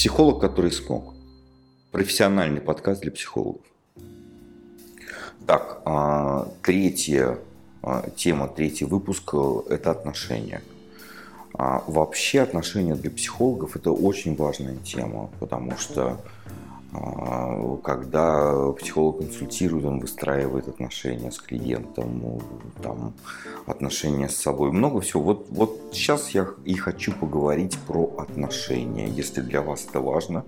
Психолог, который смог. Профессиональный подкаст для психологов. Так, а, третья а, тема, третий выпуск – это отношения. А, вообще отношения для психологов – это очень важная тема, потому что когда психолог консультирует, он выстраивает отношения с клиентом, там, отношения с собой, много всего. Вот, вот сейчас я и хочу поговорить про отношения, если для вас это важно.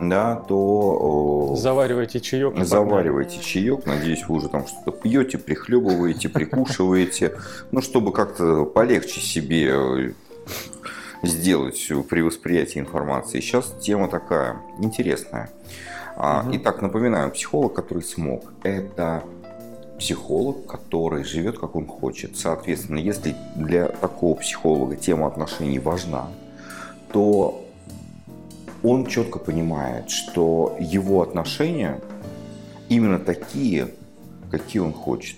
Да, то... Заваривайте чаек. Заваривайте чаек. Надеюсь, вы уже там что-то пьете, прихлебываете, прикушиваете. Ну, чтобы как-то полегче себе сделать при восприятии информации. Сейчас тема такая интересная. Угу. Итак, напоминаю, психолог, который смог, это психолог, который живет как он хочет. Соответственно, если для такого психолога тема отношений важна, то он четко понимает, что его отношения именно такие, какие он хочет.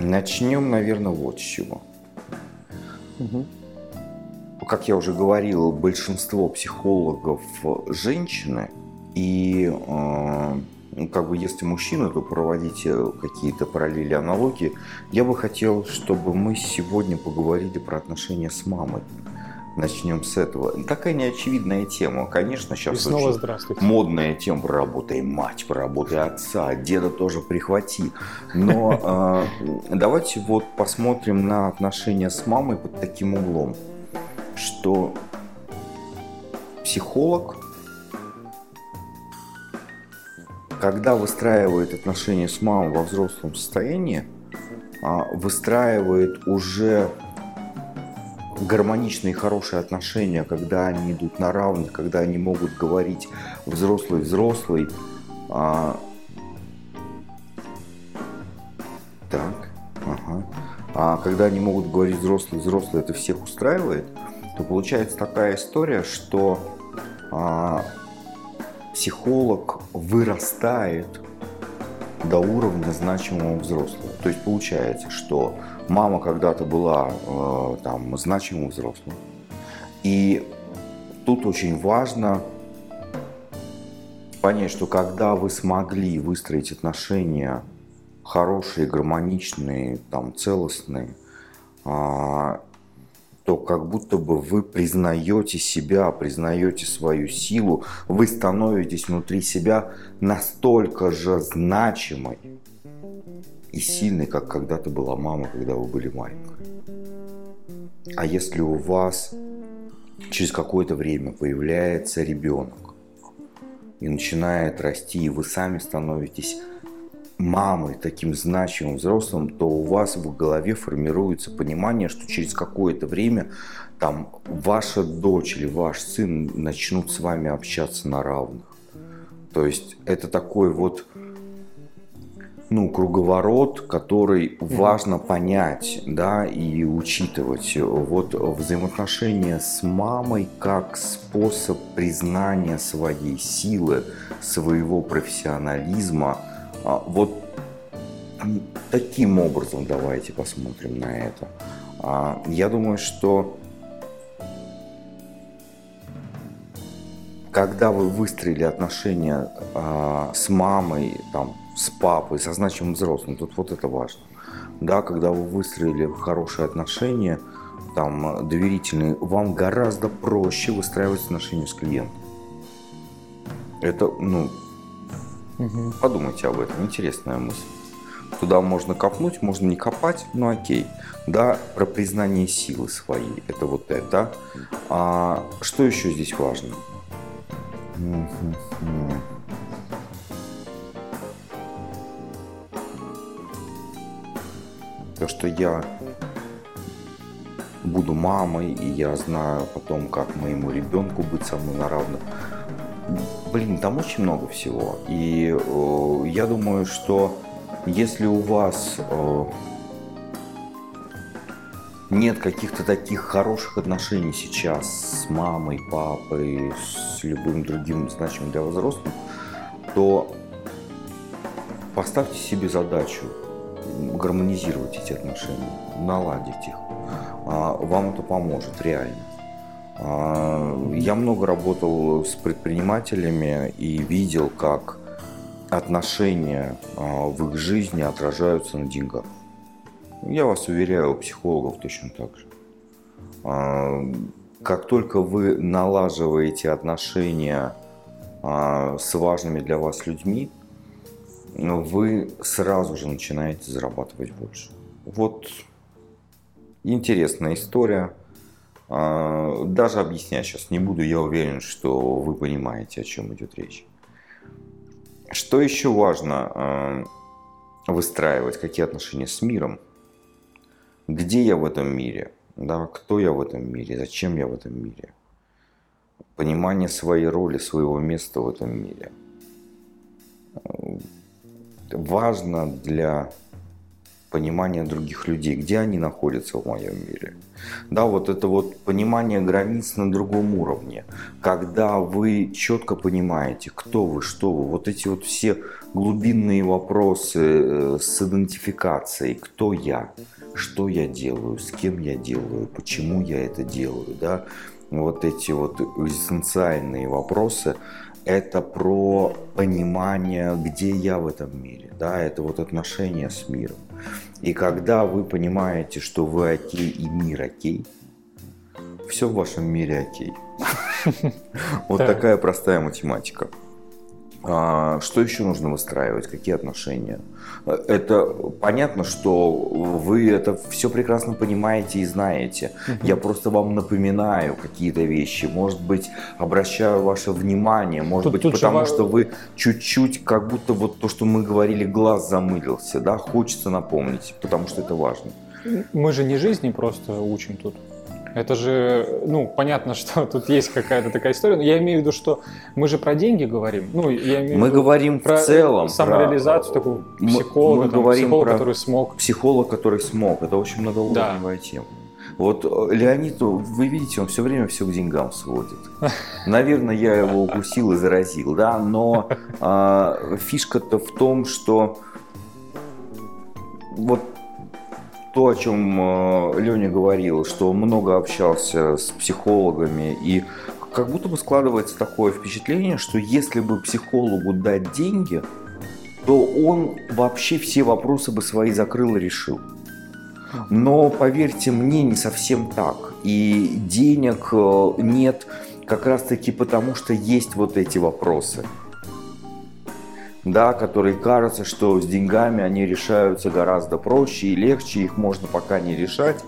Начнем, наверное, вот с чего. Угу. Как я уже говорил, большинство психологов женщины, и э, как бы если мужчина, то проводите какие-то параллели, аналогии. Я бы хотел, чтобы мы сегодня поговорили про отношения с мамой. Начнем с этого. Такая неочевидная тема. Конечно, сейчас И снова здравствуйте. модная тема. Поработай мать, поработай отца, деда тоже прихвати. Но э, давайте вот посмотрим на отношения с мамой под таким углом, что психолог, когда выстраивает отношения с мамой во взрослом состоянии, э, выстраивает уже гармоничные хорошие отношения, когда они идут на равных, когда они могут говорить взрослый-взрослый. А... Так, ага. А когда они могут говорить взрослый-взрослый, это всех устраивает, то получается такая история, что а, психолог вырастает до уровня значимого взрослого. То есть получается, что мама когда-то была э, там значимым взрослым. И тут очень важно понять, что когда вы смогли выстроить отношения хорошие, гармоничные, там, целостные, а, то как будто бы вы признаете себя, признаете свою силу, вы становитесь внутри себя настолько же значимой, и сильной, как когда-то была мама, когда вы были маленькой. А если у вас через какое-то время появляется ребенок и начинает расти, и вы сами становитесь мамой, таким значимым взрослым, то у вас в голове формируется понимание, что через какое-то время там ваша дочь или ваш сын начнут с вами общаться на равных. То есть это такой вот ну, круговорот, который важно понять, да, и учитывать. Вот взаимоотношения с мамой как способ признания своей силы, своего профессионализма. А, вот таким образом давайте посмотрим на это. А, я думаю, что когда вы выстроили отношения а, с мамой, там, с папой, со значимым взрослым, тут вот это важно. Да, когда вы выстроили хорошие отношения, там, доверительные, вам гораздо проще выстраивать отношения с клиентом. Это, ну, угу. подумайте об этом, интересная мысль. Туда можно копнуть, можно не копать, ну окей. Да, про признание силы своей, это вот это. А что еще здесь важно? То, что я буду мамой, и я знаю потом, как моему ребенку быть со мной на равных. Блин, там очень много всего. И э, я думаю, что если у вас э, нет каких-то таких хороших отношений сейчас с мамой, папой, с любым другим значимым для взрослым, то поставьте себе задачу гармонизировать эти отношения, наладить их. А, вам это поможет реально. А, я много работал с предпринимателями и видел, как отношения а, в их жизни отражаются на деньгах. Я вас уверяю, у психологов точно так же. Как только вы налаживаете отношения с важными для вас людьми, вы сразу же начинаете зарабатывать больше. Вот интересная история. А, даже объяснять сейчас не буду, я уверен, что вы понимаете, о чем идет речь. Что еще важно а, выстраивать, какие отношения с миром? Где я в этом мире? Да, кто я в этом мире? Зачем я в этом мире? Понимание своей роли, своего места в этом мире. Важно для понимание других людей, где они находятся в моем мире. Да, вот это вот понимание границ на другом уровне, когда вы четко понимаете, кто вы, что вы, вот эти вот все глубинные вопросы э, с идентификацией, кто я, что я делаю, с кем я делаю, почему я это делаю, да, вот эти вот эссенциальные вопросы, это про понимание, где я в этом мире, да, это вот отношения с миром. И когда вы понимаете, что вы окей и мир окей, все в вашем мире окей. Вот такая простая математика. А, что еще нужно выстраивать? Какие отношения? Это понятно, что вы это все прекрасно понимаете и знаете. Я просто вам напоминаю какие-то вещи. Может быть, обращаю ваше внимание. Может тут, быть, тут потому же... что вы чуть-чуть, как будто вот то, что мы говорили, глаз замылился. Да? Хочется напомнить, потому что это важно. Мы же не жизни просто учим тут. Это же, ну, понятно, что тут есть какая-то такая история, но я имею в виду, что мы же про деньги говорим. Ну, я имею мы говорим про в целом самореализацию, про... такую психолога, мы, мы там, говорим психолог, про который смог. Психолог, который смог. Это очень многоуровневая да. тема. Вот э, Леонид, вы видите, он все время все к деньгам сводит. Наверное, я его укусил и заразил, да, но э, фишка-то в том, что вот то, о чем э, Леня говорил, что много общался с психологами, и как будто бы складывается такое впечатление, что если бы психологу дать деньги, то он вообще все вопросы бы свои закрыл и решил. Но поверьте мне, не совсем так. И денег э, нет как раз таки потому, что есть вот эти вопросы да, которые кажется, что с деньгами они решаются гораздо проще и легче, их можно пока не решать.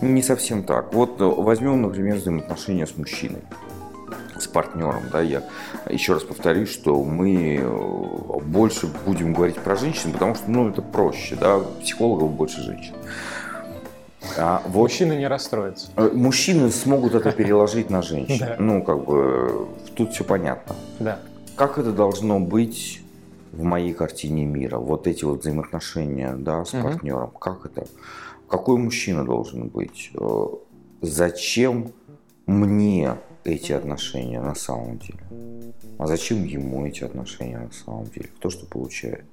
Не совсем так. Вот э, возьмем, например, взаимоотношения с мужчиной с партнером, да, я еще раз повторюсь, что мы э, больше будем говорить про женщин, потому что, ну, это проще, да, психологов больше женщин. А вот мужчины не расстроятся. Э, мужчины смогут это переложить на женщин. Ну, как бы, тут все понятно. Да. Как это должно быть в моей картине мира. Вот эти вот взаимоотношения да, с угу. партнером. Как это? Какой мужчина должен быть? Э, зачем мне эти отношения на самом деле? А зачем ему эти отношения на самом деле? Кто что получает?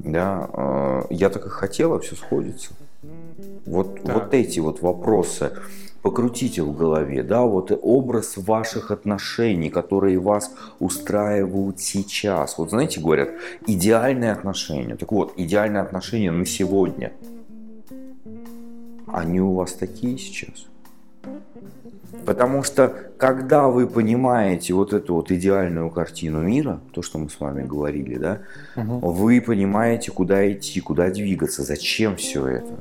Да, э, я так и хотела, все сходится. Вот, вот эти вот вопросы покрутите в голове, да, вот образ ваших отношений, которые вас устраивают сейчас. Вот знаете, говорят, идеальные отношения. Так вот, идеальные отношения на сегодня. Они у вас такие сейчас? Потому что когда вы понимаете вот эту вот идеальную картину мира, то, что мы с вами говорили, да, угу. вы понимаете, куда идти, куда двигаться, зачем все это.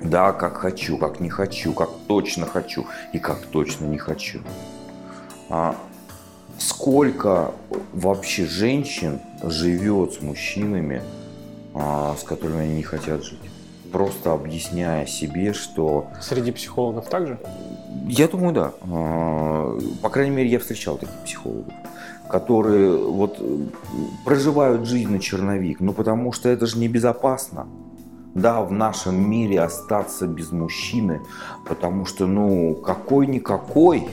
Да, как хочу, как не хочу, как точно хочу и как точно не хочу. А сколько вообще женщин живет с мужчинами, а, с которыми они не хотят жить? Просто объясняя себе, что... Среди психологов также? Я думаю, да. А, по крайней мере, я встречал таких психологов, которые вот проживают жизнь на черновик, ну потому что это же небезопасно да, в нашем мире остаться без мужчины, потому что, ну, какой-никакой,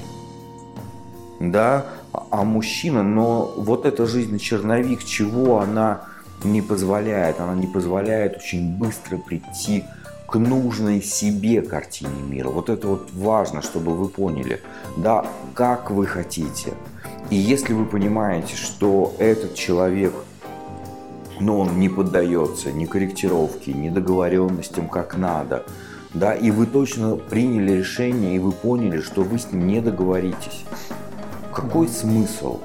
да, а мужчина, но вот эта жизнь черновик, чего она не позволяет? Она не позволяет очень быстро прийти к нужной себе картине мира. Вот это вот важно, чтобы вы поняли, да, как вы хотите. И если вы понимаете, что этот человек, ну, он не поддается ни корректировке, ни договоренностям как надо, да, и вы точно приняли решение, и вы поняли, что вы с ним не договоритесь, какой смысл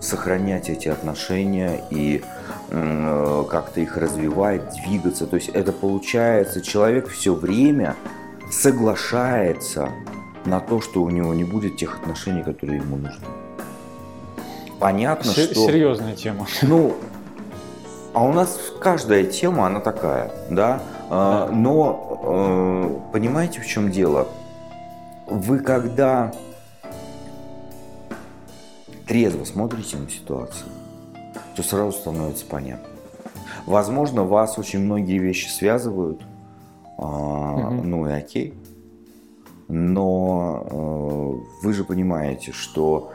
сохранять эти отношения и как-то их развивать, двигаться? То есть это получается, человек все время соглашается на то, что у него не будет тех отношений, которые ему нужны. Понятно, С- что... Серьезная тема. Ну, а у нас каждая тема, она такая, да? А, но э, понимаете, в чем дело? Вы когда трезво смотрите на ситуацию, то сразу становится понятно. Возможно, вас очень многие вещи связывают, а, Мгм. ну и окей. Но э, вы же понимаете, что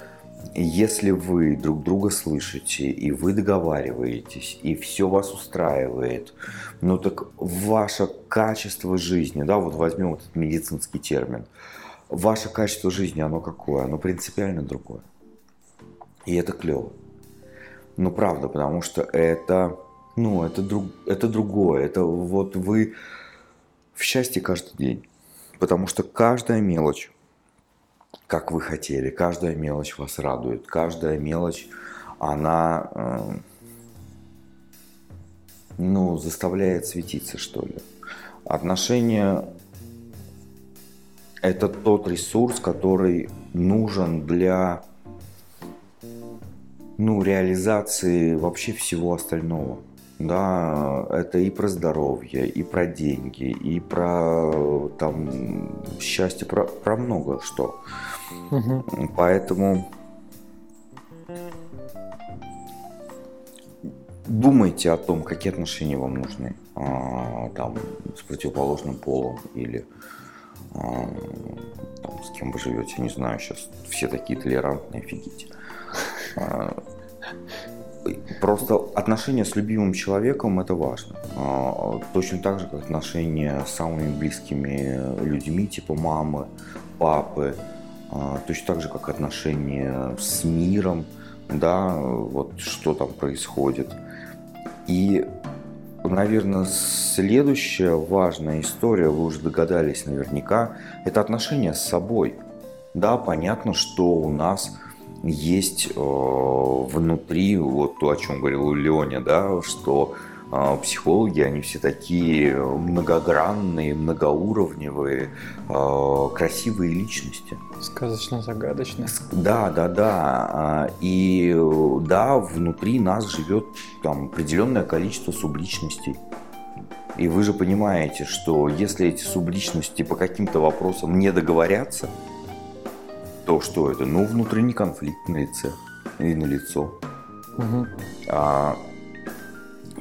если вы друг друга слышите, и вы договариваетесь, и все вас устраивает, ну так ваше качество жизни, да, вот возьмем этот медицинский термин, ваше качество жизни, оно какое? Оно принципиально другое. И это клево. Ну, правда, потому что это, ну, это, друг, это другое. Это вот вы в счастье каждый день. Потому что каждая мелочь, как вы хотели, каждая мелочь вас радует. Каждая мелочь, она, э, ну, заставляет светиться, что ли. Отношения – это тот ресурс, который нужен для ну, реализации вообще всего остального. Да, это и про здоровье, и про деньги, и про там счастье, про, про много что. Мгм. Поэтому думайте о том, какие отношения вам нужны. А, там, с противоположным полом или а, там, с кем вы живете, не знаю, сейчас все такие толерантные, офигеть. А, Просто отношения с любимым человеком это важно. А, Точно так же, как отношения с самыми близкими людьми, типа мамы, папы. А, Точно так же, как отношения с миром, да, вот что там происходит. И, наверное, следующая важная история, вы уже догадались наверняка, это отношения с собой. Да, понятно, что у нас есть э, внутри, вот то, о чем говорил Леоня, да, что э, психологи, они все такие многогранные, многоуровневые, э, красивые личности. Сказочно-загадочно. Да, да, да. А, И да, внутри нас живет там определенное количество субличностей. И вы же понимаете, что если эти субличности по каким-то вопросам не договорятся, то что это? Ну, внутренний конфликт на лице и на лицо. Мгм. А,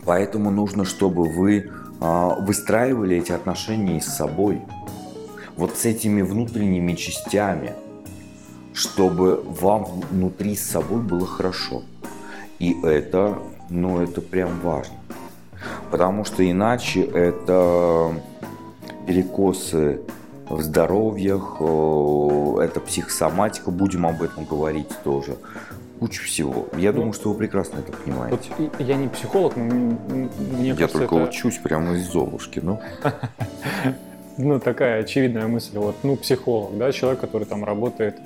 Поэтому нужно, чтобы вы а, выстраивали эти отношения и с собой. Вот с этими внутренними частями, чтобы вам внутри с собой было хорошо. И это, ну, это прям важно. Потому что иначе это перекосы в здоровьях, э, это психосоматика, будем об этом говорить тоже. Куча всего. Я думаю, что вы прекрасно это Вот понимаете. и- я не психолог, но мне Я кажется, только это учусь прямо из Золушки, ну. ну, такая очевидная мысль. Вот, ну, психолог, да, человек, который там работает,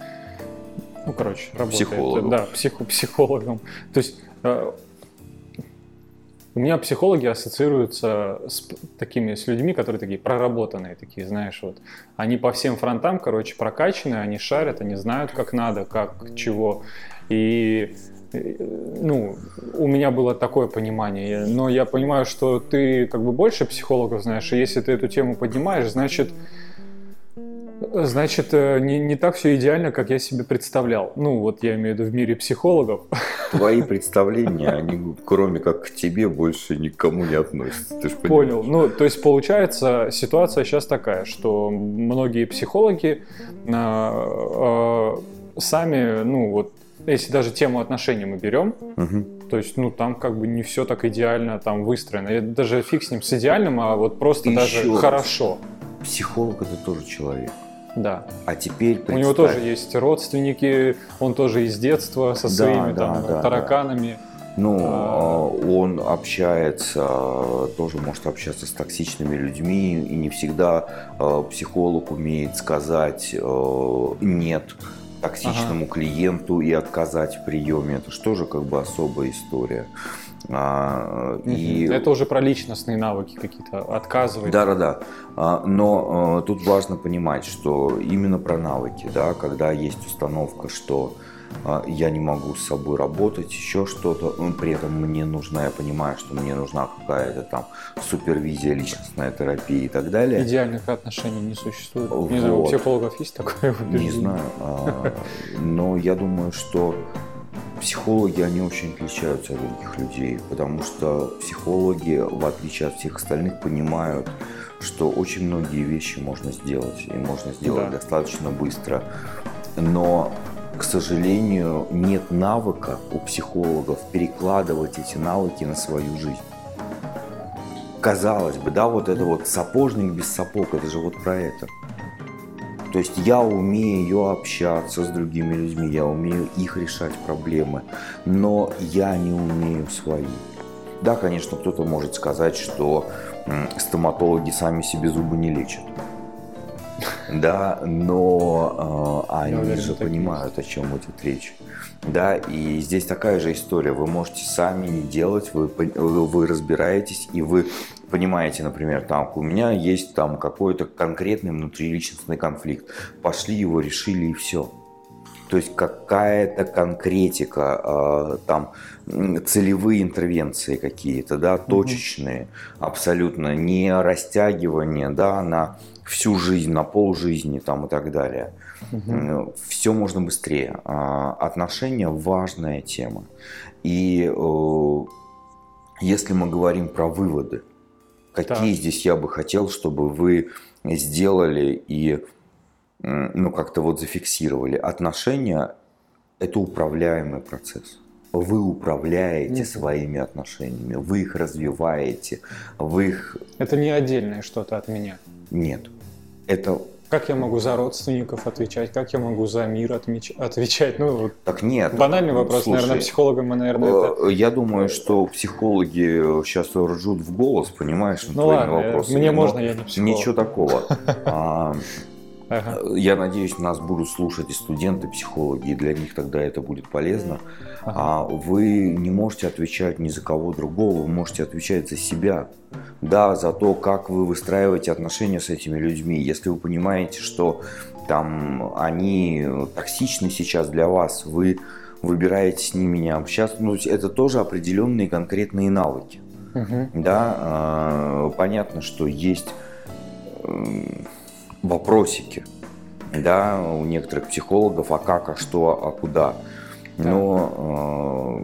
ну, короче, работает. Психологом. Да, психо- психологом. То есть э, у меня психологи ассоциируются с такими, с людьми, которые такие проработанные, такие, знаешь, вот. Они по всем фронтам, короче, прокачаны, они шарят, они знают, как надо, как, чего. И э, ну, у меня было такое понимание, но я понимаю, что ты как бы больше психологов знаешь, и если ты эту тему поднимаешь, значит, значит, э, не, не так все идеально, как я себе представлял. Ну, вот я имею в виду в мире психологов. Твои представления, они кроме как к тебе, больше никому не относятся. Ты Понял. Ну, то есть получается ситуация сейчас такая, что многие психологи а, а, сами, ну вот, если даже тему отношений мы берем, Мгм. То есть, ну, там как бы не все так идеально там выстроено. И даже фиг с ним с идеальным, а вот просто И даже еще раз. хорошо. Психолог это тоже человек. Да. А теперь У него представь, тоже есть родственники, он тоже из детства со Да, своими да, там да, тараканами. Ну, А. э, он общается, тоже может общаться с токсичными людьми, и не всегда э, психолог умеет сказать нет токсичному клиенту и отказать в приеме. Это же тоже как бы особая история. А, И Это уже про личностные навыки какие-то, отказывать. Да, да, да. А, Но э, тут важно понимать, что именно про навыки, да, когда есть установка, что а, я не могу с собой работать, еще что-то, при этом мне нужна, я понимаю, что мне нужна какая-то там супервизия, личностная терапия и так далее. Идеальных отношений не существует. Не знаю, у Вот. психологов есть такое? Не знаю, а, но я думаю, что психологи, они очень отличаются от других людей, потому что психологи, в отличие от всех остальных, понимают, что очень многие вещи можно сделать, и можно сделать Да. достаточно быстро. Но, к сожалению, нет навыка у психологов перекладывать эти навыки на свою жизнь. Казалось бы, да, вот это вот сапожник без сапог, это же вот про это. То есть я умею общаться с другими людьми, я умею их решать проблемы, но я не умею свои. Да, конечно, кто-то может сказать, что стоматологи сами себе зубы не лечат. Да, но э, они уверен, же понимают, о чем идет речь. Да, и здесь такая же история. Вы можете сами не делать, вы вы разбираетесь, и вы понимаете, например, там, у меня есть там какой-то конкретный внутриличностный конфликт. Пошли его, решили, и все. То есть какая-то конкретика, э, там целевые интервенции какие-то, да, точечные, абсолютно не растягивание, да, на всю жизнь, на полжизни там и так далее. Все можно быстрее. А, Отношения важная тема. И э, если мы говорим про выводы, какие Так. здесь я бы хотел, чтобы вы сделали и ну, как-то вот зафиксировали. Отношения – это управляемый процесс. Вы управляете Мгм. своими отношениями, вы их развиваете, вы их... Это не отдельное что-то от меня. Нет. Это Как я могу за родственников отвечать? Как я могу за мир отмеч- отвечать? Ну, вот так нет. банальный вопрос, Слушай, наверное, психологам наверное, это... Э, Я думаю, что психологи сейчас ржут в голос, понимаешь, над Ну твоими ладно, вопросами, мне но можно, я не психолог. Ничего такого. Ага. Я надеюсь, нас будут слушать и студенты, психологи, и для них тогда это будет полезно. Ага. А вы не можете отвечать ни за кого другого, вы можете отвечать за себя. Да, за то, как вы выстраиваете отношения с этими людьми. Если вы понимаете, что там они токсичны сейчас для вас, вы выбираете с ними не общаться, ну, это тоже определенные конкретные навыки. Мгм. Да, а, понятно, что есть вопросики, да, у некоторых психологов, а как, а что, а куда. Но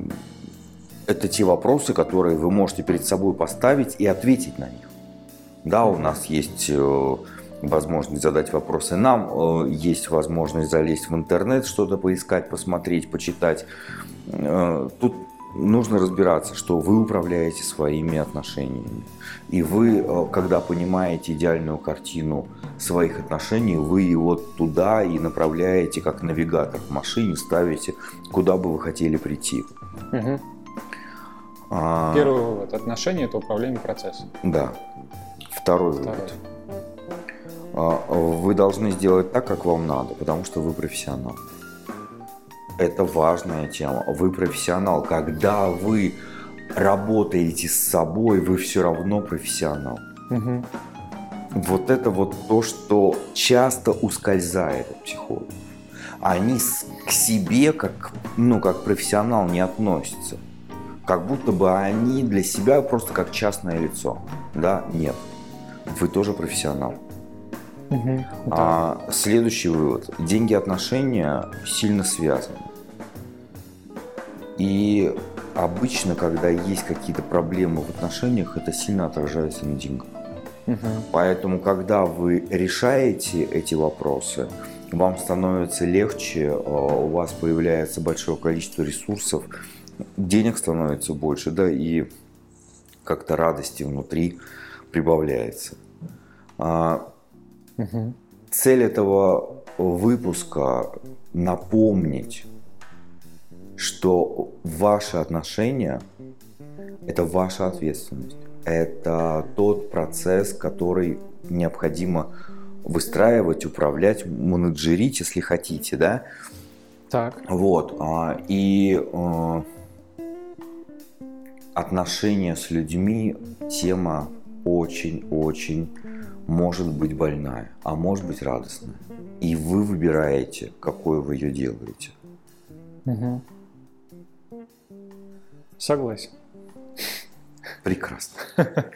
э, это те вопросы, которые вы можете перед собой поставить и ответить на них. Да, у нас есть э, возможность задать вопросы нам, э, есть возможность залезть в интернет, что-то поискать, посмотреть, почитать. Э, Тут нужно разбираться, что вы управляете своими отношениями. И вы, э, когда понимаете идеальную картину своих отношений, вы его туда и направляете, как навигатор в машине, ставите, куда бы вы хотели прийти. Мгм. А, Первый вывод. Отношения – это управление процессом. Да. Второй Второй. вывод. А, Вы должны сделать так, как вам надо, потому что вы профессионал. Это важная тема. Вы профессионал. Когда вы работаете с собой, вы все равно профессионал. Мгм. Вот это вот то, что часто ускользает от психологов. Они к себе как, ну, как профессионал не относятся. Как будто бы они для себя просто как частное лицо. Да? Нет. Вы тоже профессионал. Да. А следующий вывод. Деньги и отношения сильно связаны. И обычно, когда есть какие-то проблемы в отношениях, это сильно отражается на деньгах. Мгм. Поэтому, когда вы решаете эти вопросы, вам становится легче, э, у вас появляется большое количество ресурсов, денег становится больше, да, и как-то радости внутри прибавляется. Мгм. Цель этого выпуска напомнить, что ваши отношения – это ваша ответственность. Это тот процесс, который необходимо выстраивать, управлять, менеджерить, если хотите, да. Так. Вот. а, И э, отношения с людьми тема очень-очень может быть больная, а может быть радостная. И вы выбираете, какой вы ее делаете. Мгм. Согласен. Прекрасно.